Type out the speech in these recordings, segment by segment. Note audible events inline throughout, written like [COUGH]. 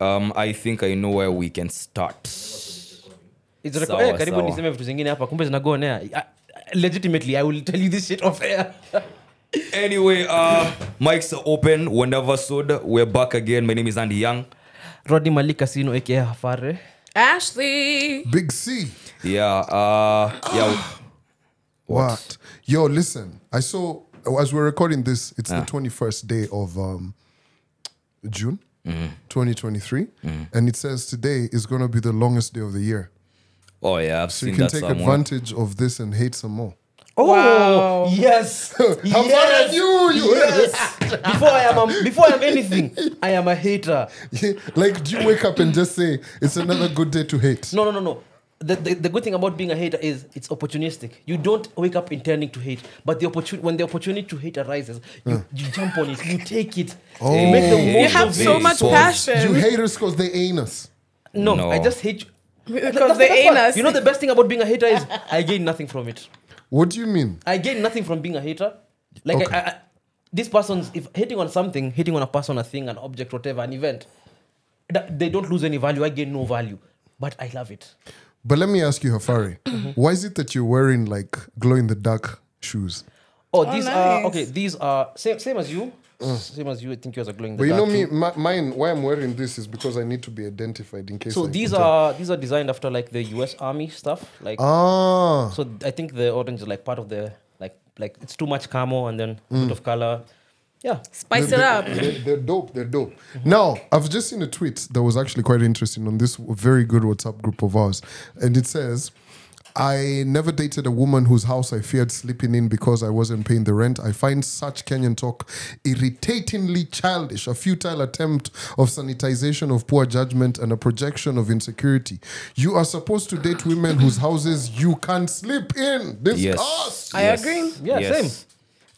um, i think i know where we can start Sawa, eh, karibu sawa. niseme vitu zingine hapa kumbe zinagonea legitimately i will tell you this shit off air [LAUGHS] anyway uh mics are open whenever sod we're back again my name is andy young rodi malik casino aka hafare Ashley. Big C. yeah uh yeah [GASPS] What? Yo, listen. I saw as we're recording this, it's the twenty first day of um, June, twenty twenty three, mm. and it says today is going to be the longest day of the year. oh yeah i've So seen you can that take somewhere advantage of this and hate some more. oh Wow. yes How far are you? You [LAUGHS] before i am a, before i am anything i am a hater [LAUGHS] like, do you wake up and just say it's another good day to hate? no no no no the, the, the good thing about being a hater is it's opportunistic. You don't wake up intending to hate, but the opportunity when the opportunity to hate arises, you, you jump on it, you take it, oh. you make the Oh. most You have of so it. much So- passion. You haters because they ain't us. No, No. I just hate. You. Because That's they the ain't us. You know the best thing about being a hater is [LAUGHS] I gain nothing from it. What do you mean? I gain nothing from being a hater. Like Okay. I, I, this person's if hating on something, hating on a person, a thing, an object, whatever, an event, that, they don't lose any value. I gain no value, but I love it. But let me ask you, Hafari, [CLEARS THROAT] why is it that you're wearing like glow in the dark shoes? Oh, these are nice. okay. These are same same as you. Same as you. I think yours are glowing. But you know me, my, mine. Why I'm wearing this is because I need to be identified in case. So I these enter. are these are designed after like the U.S. Army stuff. Like ah. so, I think the orange is like part of the like like it's too much camo and then a Mm. bit of color. Yeah. Spice it They're- up. They're, they're dope. They're dope. Now, I've just seen a tweet that was actually quite interesting on this very good WhatsApp group of ours. And it says, I never dated a woman whose house I feared sleeping in because I wasn't paying the rent. I find such Kenyan talk irritatingly childish, a futile attempt of sanitization of poor judgment and a projection of insecurity. You are supposed to date women whose houses you can sleep in. Discuss. I agree. Yeah, same.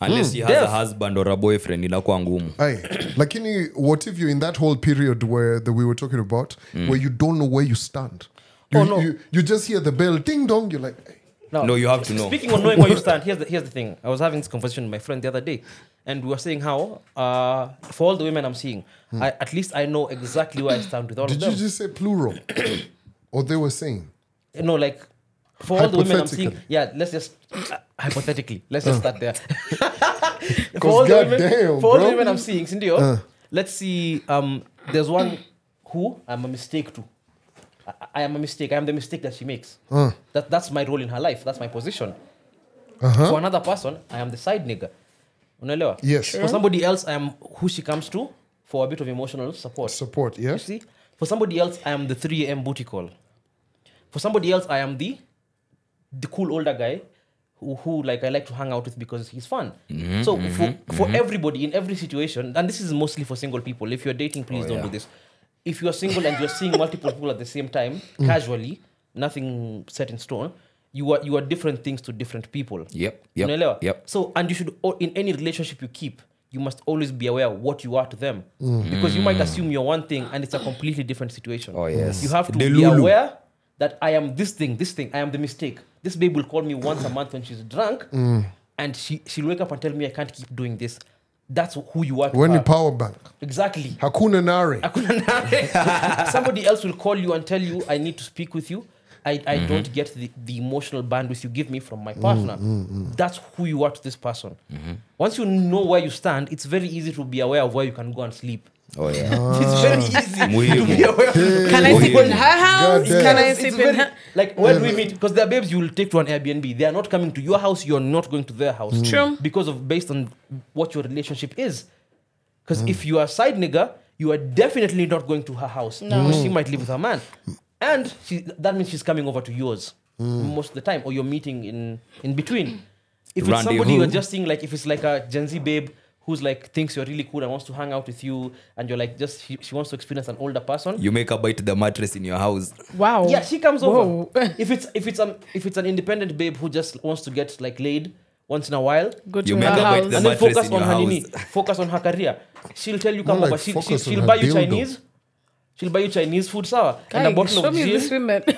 Unless he has a Def. husband or a boyfriend inakuwa ngumu Aye. lakini what if you're in that whole period where that we were talking about where you don't know where you stand you, Oh, no. you, you just hear the bell ding dong you're like hey. Now, No, you have to know. Speaking of knowing where you stand, here's the, here's the thing. I was having this conversation with my friend the other day, and we were saying how, uh, for all the women I'm seeing, I, at least I know exactly where I stand with all did of you just say plural [COUGHS] or they were saying no, like, for all the women I'm seeing, yeah, let's just, uh, hypothetically, let's just start there. [LAUGHS] for 'Cause all, the women, goddamn, for all the. Uh. women I'm seeing, Sindio, let's see, um, there's one who I'm a mistake to. I, I am a mistake. I am the mistake that she makes. Uh. That, that's my role in her life. That's my position. Uh-huh. For another person, I am the side nigga. Unaelewa? Yes. For somebody else, I am who she comes to for a bit of emotional support. support You yes see? For somebody else, I am the 3 a.m. booty call. For somebody else, I am the the cool older guy who, who like I like to hang out with because he's fun. Mm-hmm, so for, mm-hmm, for mm-hmm. everybody in every situation, and this is mostly for single people. If you're dating, please oh, don't yeah. do this. If you're single and you're seeing [LAUGHS] multiple people at the same time, mm. casually, nothing set in stone, you are you are different things to different people. Yep, yep, Unaelewa? yep. So, and you should, al- in any relationship you keep, you must always be aware of what you are to them. Mm. Because you might mm. assume you're one thing and it's a completely different situation. Oh, yes. You have to The be Lulu. aware that I am this thing, this thing, I am the mistake. This babe will call me once a month when she's drunk and she, she'll wake up and tell me I can't keep doing this. That's who you are when you power bank Exactly. hakuna nare [LAUGHS] Somebody else will call you and tell you, I need to speak with you. I, I don't get the, the emotional bandwidth you give me from my partner. That's who you are to this person. Once you know where you stand, it's very easy to be aware of where you can go and sleep. Oh yeah [LAUGHS] It's ah. very easy to be aware. Can I sleep in her house? Goddamn. Can I It's sleep in very- her? Like when we meet, because there are babes you will take to an Airbnb. They are not coming to your house. You're not going to their house. True. Because of based on what your relationship is. Because if you are a side nigger, you are definitely not going to her house. No. Because she might live with her man, and she, that means she's coming over to yours most of the time, or you're meeting in in between. If it's somebody Rendezvous. you're just seeing, like if it's like a Gen Z babe who's like thinks you're really cool and wants to hang out with you, and you're like just she, she wants to experience an older person. you make her bite the mattress in your house Wow. Yeah, she comes Whoa. over. If it's if it's um if it's an independent babe who just wants to get like laid once in a while, Go to You her make her bite house. the and then focus in on her house. nini, focus on her career. She'll tell you come More over. like She, she, she'll buy you dildo. Chinese. She'll buy you Chinese food, sawa, and a bottle show of me gin. this women. [LAUGHS]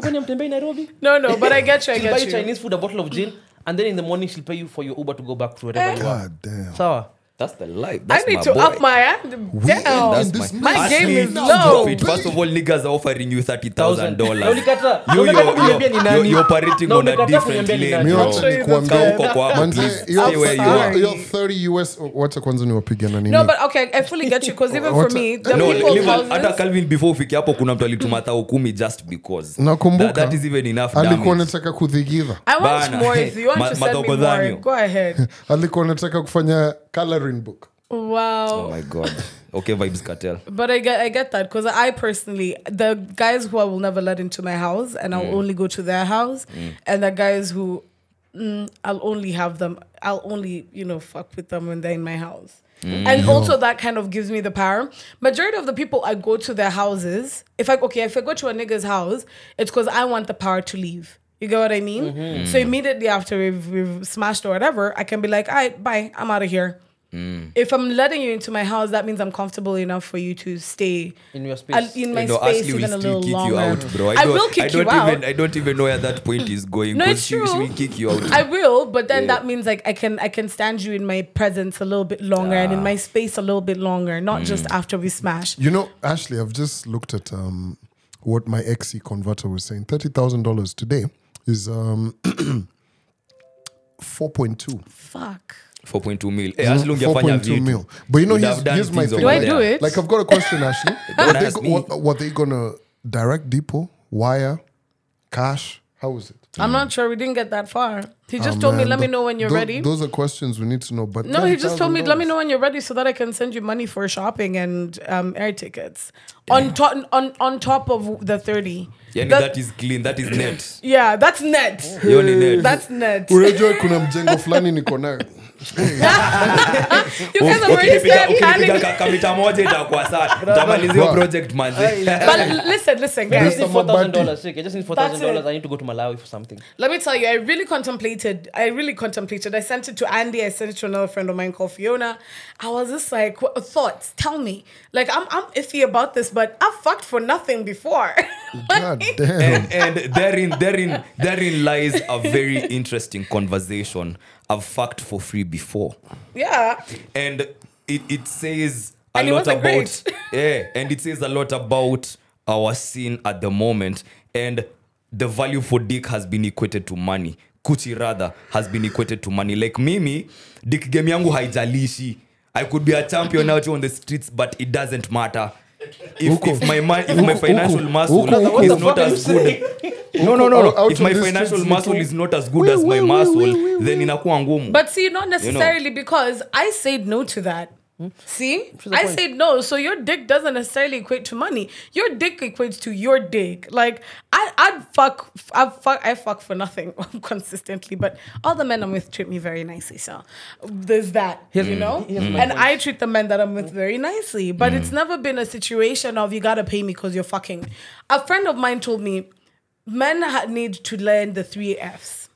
Kwenye mtembei Nairobi. no, no, but I get you. I She'll get you you. Chinese food, a bottle of gin, and then in the morning she'll pay you for your Uber to go back to wherever you are. god damn Sawa. That's the life. I need my to boy. up my hand. Damn. That's my, My game is low. it. First of all, niggas are offering you thirty thousand dollars. You you You, operating on a different lane, hiyo- Stay where you sorry. are. hiyo 30 US wacha kwanza niwapigana nini No, but okay, I fully get you because even for me, the No, people leave houses... hata calvin before ufike hapo kuna mtu alituma kumi just because nakumbuka that, that is even enough alikuwa damage. anataka kudhigidha I want more. If you want to send me more, go ahead. [LAUGHS] alikuwa anataka kufanya coloring book Wow. oh my god okay vibes cartel But I get I get that because I personally the guys who I will never let into my house and I'll mm. only go to their house, mm. and the guys who mm, I'll only have them. I'll only you know fuck with them when they're in my house. Mm. And also that kind of gives me the power. Majority of the people I go to their houses, if I okay, if I go to a nigga's house, it's because I want the power to leave. You get what I mean? Mm-hmm. So immediately after we've, we've smashed or whatever, I can be like, all right, bye, I'm out of here. Mm. If I'm letting you into my house, that means I'm comfortable enough for you to stay In your space. I'll- in my You know, space Ashley will even a little kick longer. you out, bro. I, don't, will kick I don't you out. even, I don't even know where that point is going. No, 'cause it's she, true. she will kick you out. I will, but then Yeah. that means like I can I can stand you in my presence a little bit longer and in ah. my space a little bit longer, not mm. just after we smash. you know ashley i've just looked at um, what my xe converter was saying $30000 today is um, [CLEARS THROAT] 4.2 Fuck. 4.2 mil. Hey, Ashley ungefanya 4.2 vitu. mil. But you know, Would here's, here's my things thing. Do I do it? Like, I've got a question, Ashley. [LAUGHS] Don't Were they, ask go- me. what, were they gonna direct depot, wire, cash? How is it? I'm not sure we didn't get that far. He just told me, Man, let me tho- know when you're tho- ready. Those are questions we need to know. But no, he just told me, let me $30,000. know when you're ready so that I can send you money for shopping and um, air tickets. On top on, on top of the 30. Yani That- that is clean. That is net. [LAUGHS] yeah, that's net. Hiyo ni net. That's net. Unajua kuna mjengo fulani niko nayo. [LAUGHS] You guys already said ukinipiga planning. ka- kamita moja itakuwa sawa. Utamaliza project manzi. But listen, listen, I just need four thousand dollars. Just need four thousand dollars. I need to go to Malawi for something. Let me tell you, I really contemplated. I really contemplated. I sent it to Andy. I sent it to another friend of mine called Fiona. I was just like, what, thoughts? Tell me. Like, I'm, I'm iffy about this, but i've fucked for nothing before. [LAUGHS] God damn. And, and therein, therein, therein lies a very interesting conversation. I've fucked for free before. yeah. and it, it says a And lot about [LAUGHS] yeah and it says a lot about our scene at the moment and the value for dick has been equated to money kuchi rather has been equated to money like mimi dick game yangu haijalishi i could be a champion out on the streets but it doesn't matter if, Huko. if my if my financial huko, muscle huko, huko. is What the not are as you good no no no no. out if on my financial streets, muscle is not as good as my muscle then inakuwa ngumu. But see, not necessarily because I said no to that. See, the I said no. So your dick doesn't necessarily equate to money. Your dick equates to your dick. Like I, I'd fuck, I fuck, I fuck for nothing [LAUGHS] consistently. But all the men I'm with treat me very nicely. So there's that, you know. here's And. I treat the men that I'm with very nicely. But it's never been a situation of you gotta pay me because you're fucking. A friend of mine told me men ha- need to learn the three F's.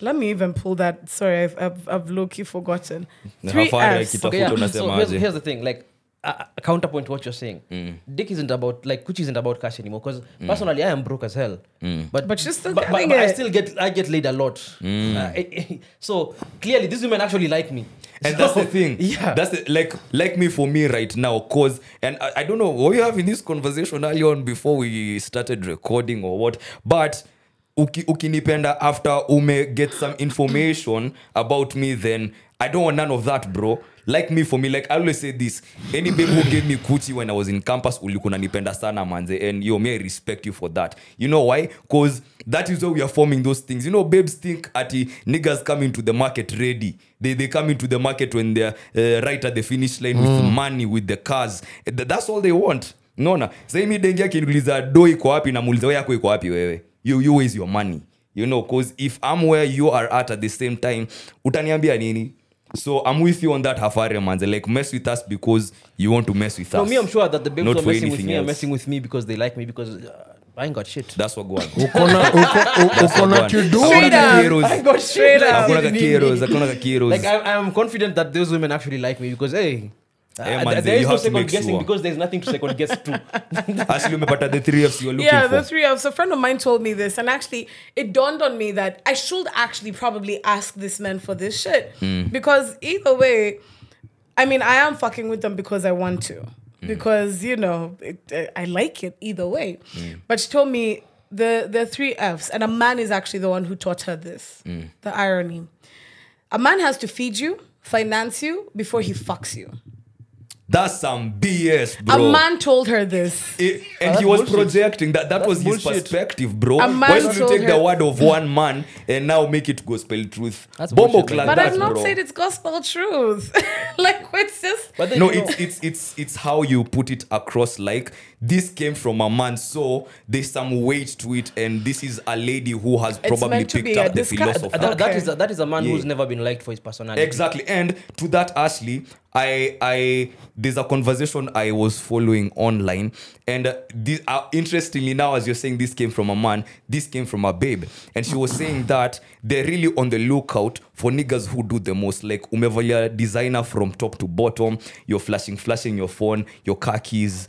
Let me even pull that. Sorry, I've, I've, I've low key forgotten. Three F's. Okay, yeah. So here's, here's the thing. Like a, a counterpoint to what you're saying. Dick isn't about like Gucci isn't about cash anymore. Because personally, I am broke as hell. But But you're still but, but, getting but I it. still get I get laid a lot. Uh, [LAUGHS] so clearly, these women actually like me. and So, that's the thing [LAUGHS] Yeah. that's the, like like me for me right now cause and I, I don't know were you having this conversation early on before we started recording or what but uki, ukinipenda after ume get some information about me then i don't want none of that bro. Like me for me like i always say this. Any babe who gave me kuchi when i was in campus ulikuna nipenda sana manze. And yo me i respect you for that. You know why? Because that is why we are forming those things. You know babes think ati niggas come into the market ready. They, they come into the market when they're uh, right at the finish line with money with the cars. Th- that's all they want. Naona saimi dengi akiniuliza do iko wapi? Namuuliza we yako iko wapi wewe you, you waste your money. You know cause if i'm where you are at at the same time utaniambia nini? So i'm with you on that Hafari manze like mess with us because you want to mess with No, me, I'm sure that the babes Not are messing with me are messing with me because they like me because uh, I ain't got shit. that's what [LAUGHS] got shit. hakuna hakuna Like I'm confident that those women actually like me because hey, uh, man, there you is no to second guessing sure. because there's nothing to second guess to. [LAUGHS] actually umepata the three fs you're looking Yeah, for Yeah, the three of us. A friend of mine told me this, and actually, it dawned on me that I should actually probably ask this man for this shit Hmm. because either way, I mean, I am fucking with them because I want to. Because, you know, it, I like it either way. But she told me the, the three F's, and a man is actually the one who taught her this the irony. A man has to feed you, finance you before he fucks you. That's some BS, bro. A man told her this. I- and oh, that's he was bullshit. projecting that that That's was his bullshit. perspective bro A why man don't you told take the word of one man and now make it gospel truth That's bombo bullshit, clad But that I've not bro said it's gospel truth. [LAUGHS] like, it's just. But then, no you know- it's it's it's it's how you put it across like this came from a man so there's some weight to it and this is a lady who has probably meant to picked be a up the disca- philosophy Uh, that, that Okay. is a, that is a man Yeah. who's never been liked for his personality. Exactly. And to that, Ashley, I I there's a conversation I was following online, and uh, this, uh, interestingly now, as you're saying, this came from a man, this came from a babe, and she was saying that they're really on the lookout for niggas who do the most. Like umevalia designer from top to bottom, you're flashing, flashing your phone, your car keys,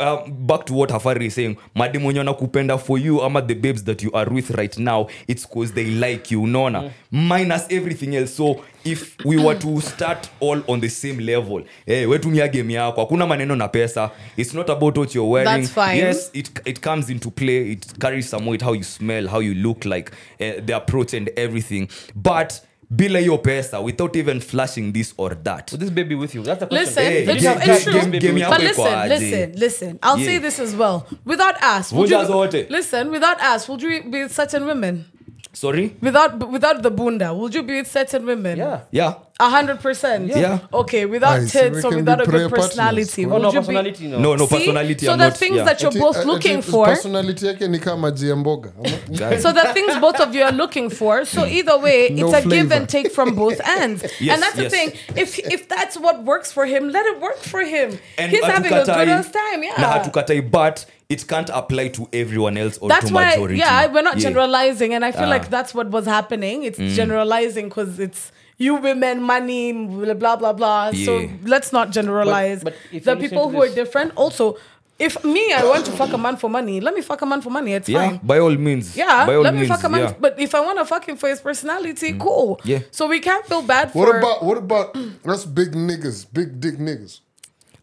um, back to what Hafari saying. Madi mwenye wanakupenda for you ama the babes that you are with right now, it's cause they like you, unaona? Minus everything else. So if we were to start all on the same level, hey, wetumia game yako. Hakuna maneno na pesa. It's not about what you're wearing. That's fine. Yes, it it comes into play. It carries some weight how you smell, how you look like, uh, the approach and everything. But bila hiyo pesa without even flashing this or that. This baby with you? That's the question. Listen, Hey, it's, true. but iko listen, listen, listen. I'll Yeah. say this as well. Without us, would you zote. listen, without us, would you be with certain women? Sorry? Without without the bunda, would you be with certain women? Yeah. Yeah. A hundred percent. Yeah. Okay, without Aye, so we tits or can without be a good partners. personality, Oh, would no, you personality, no. No, no, See? personality. So I'm the not, things yeah. that you're Ati- both uh, ati looking for. personality yake ni kama maji mboga ama? Guys. [LAUGHS] So the things both of you are looking for. So hmm. either way, No it's a give flavor. and take from both [LAUGHS] ends. Yes, and that's the thing. If if that's what works for him, let it work for him. And He's having a hatukatai- good ass time. na Yeah. hatukatai but it can't apply to everyone else or That's to why, majority yeah, we're not Yeah. generalizing, and I feel Ah. like that's what was happening. It's mm. generalizing because it's you women, money, blah blah blah blah. So let's not generalize. But- but if the people to who are different, also, if me, I want to fuck a man for money, let me fuck a man for money. It's yeah fine. by all means Yeah, by all let me means, fuck a man. yeah. But if I want to fuck him for his personality, mm. cool. Yeah. So we can't feel bad What for. about what about us big niggas, big dick niggas?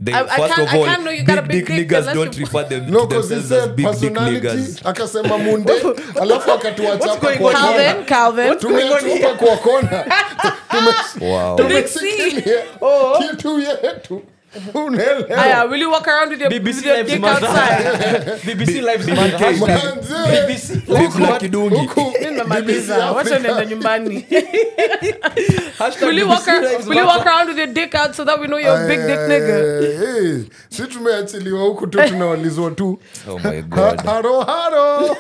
They, I- I can't- of I can't know you big got big dick dick niggas don't you- refer them No, to themselves as big dick niggas. akasema munde [LAUGHS] alafu akatuachapa going kwa on? Calvin. Calvin. tumeatupa kwa kona [LAUGHS] tumesikilia [LAUGHS] kitu yetu [LAUGHS] unaelewa Aya, will you walk around with your, with your dick outside? [LAUGHS] BBC Lives Matter. Hashtag Manze, BBC Big Kidungi. huku nimemaliza. Wacha niende nyumbani. [LAUGHS] Will you walk around, will you walk around with your dick out so that we know you're a big dick nigga? Eh, eh, si tumeachiliwa huku tu tunawalizwa tu Oh my god. haro haro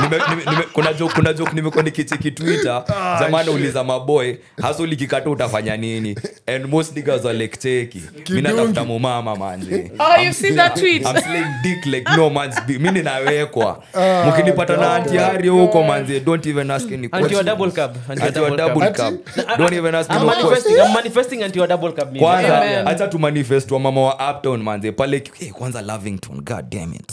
Nime- nime- nime- kuna joke kuna joke nimekuwa nikicheki twitter zamani uliza maboy hasa ulikikata utafanya nini and most niggas are like cheki mi natafuta mumama manje. [LAUGHS] Oh, you've seen that tweet? I'm slaying dick like no man's bi- Mimi ninawekwa [LAUGHS] mkinipata na antiari huko manje, don't even ask any Anti wa double cup. Anti wa double cup don't even ask any I'm question I'm manifesting anti wa double cup mimi. kwanza acha tu manifest wa mama wa uptown manje. pale kwanza Lovington. god damn it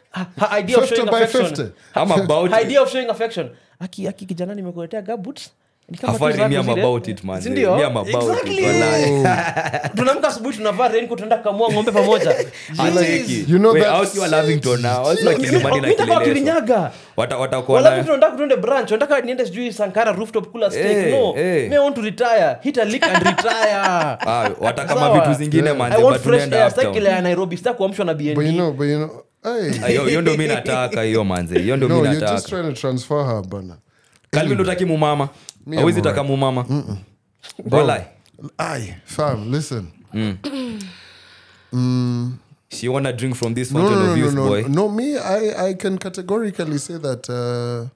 her idea of showing affection. aki aki kijana nimekuletea gabut [LAUGHS] tunaamka asubuhi tunavaa renko tunaenda kamua ng'ombe pamojakirinyaga [LAUGHS] watakonaenda tuende branch nataka niende sijui sankara rooftop kula steak. No. want to retire. Hit and retire. Ah, wata zingine manzekile ya nairobi sita kuamshwa na bnb hiyo hiyo ndo mi nataka hiyo manze. Hiyo ndo mi nataka. mumama awezi taka mumama Walai. Aye, fam, listen. she wanna drink from this No, fountain no, no, of no, youth no. boy. No, me, I, I can categorically say that uh,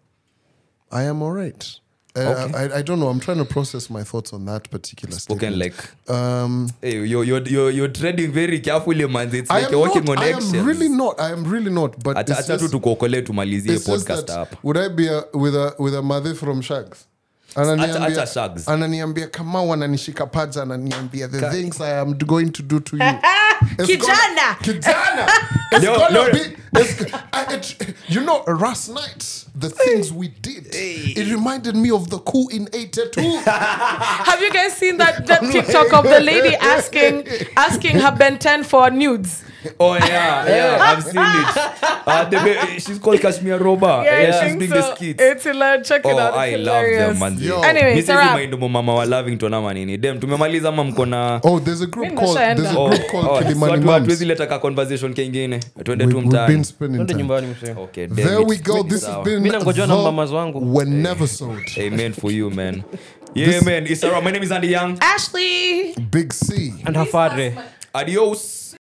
I am all right. Uh, I, I don't know. I'm trying to process my thoughts on that particular spoken statement. like Um, hey, you're, you're, you're, you're treading very carefully man it's I like you're walking not. on I am really not. I am really not. But Acha- tu tukuokolee tumalizie it's just podcast that, hapa would I be a, with a with a mother from Shags? Ananiambia- acha Shags. ananiambia kamau ananishika paja ananiambia the things i am going to do to you [LAUGHS] It's Kijana. gonna- kijana [LAUGHS] it's Yo, gonna Lord. be it's, I, it, you know last night the things we did it reminded me of the coup in 82 [LAUGHS] Have you guys seen that, that TikTok of the lady asking asking her Ben 10 for nudes? Oh yeah yeah i've seen it [LAUGHS] uh, the, ba- she's called kashmir roba yeah, I she's think doing so. the skits It's hilarious. Check it Oh, out. It's I love hilarious. them, manzi. Yo. Anyway, Mi it's a wrap. mind mama wa Lavington ama nini dem tumemaliza ama mko na oh there's a group Mimi called there's a group called oh, Kilimani so Moms. hatuwezi leta ka conversation kengine twende We- tu we've been mtaani spending Twende time nyumbani msee. okay there we go this Sawa. has been Mi nangojewa na the wangu. when never sold amen for you man [LAUGHS] yeah man it's alright my name is Andy Young Ashley. big c And her father. adios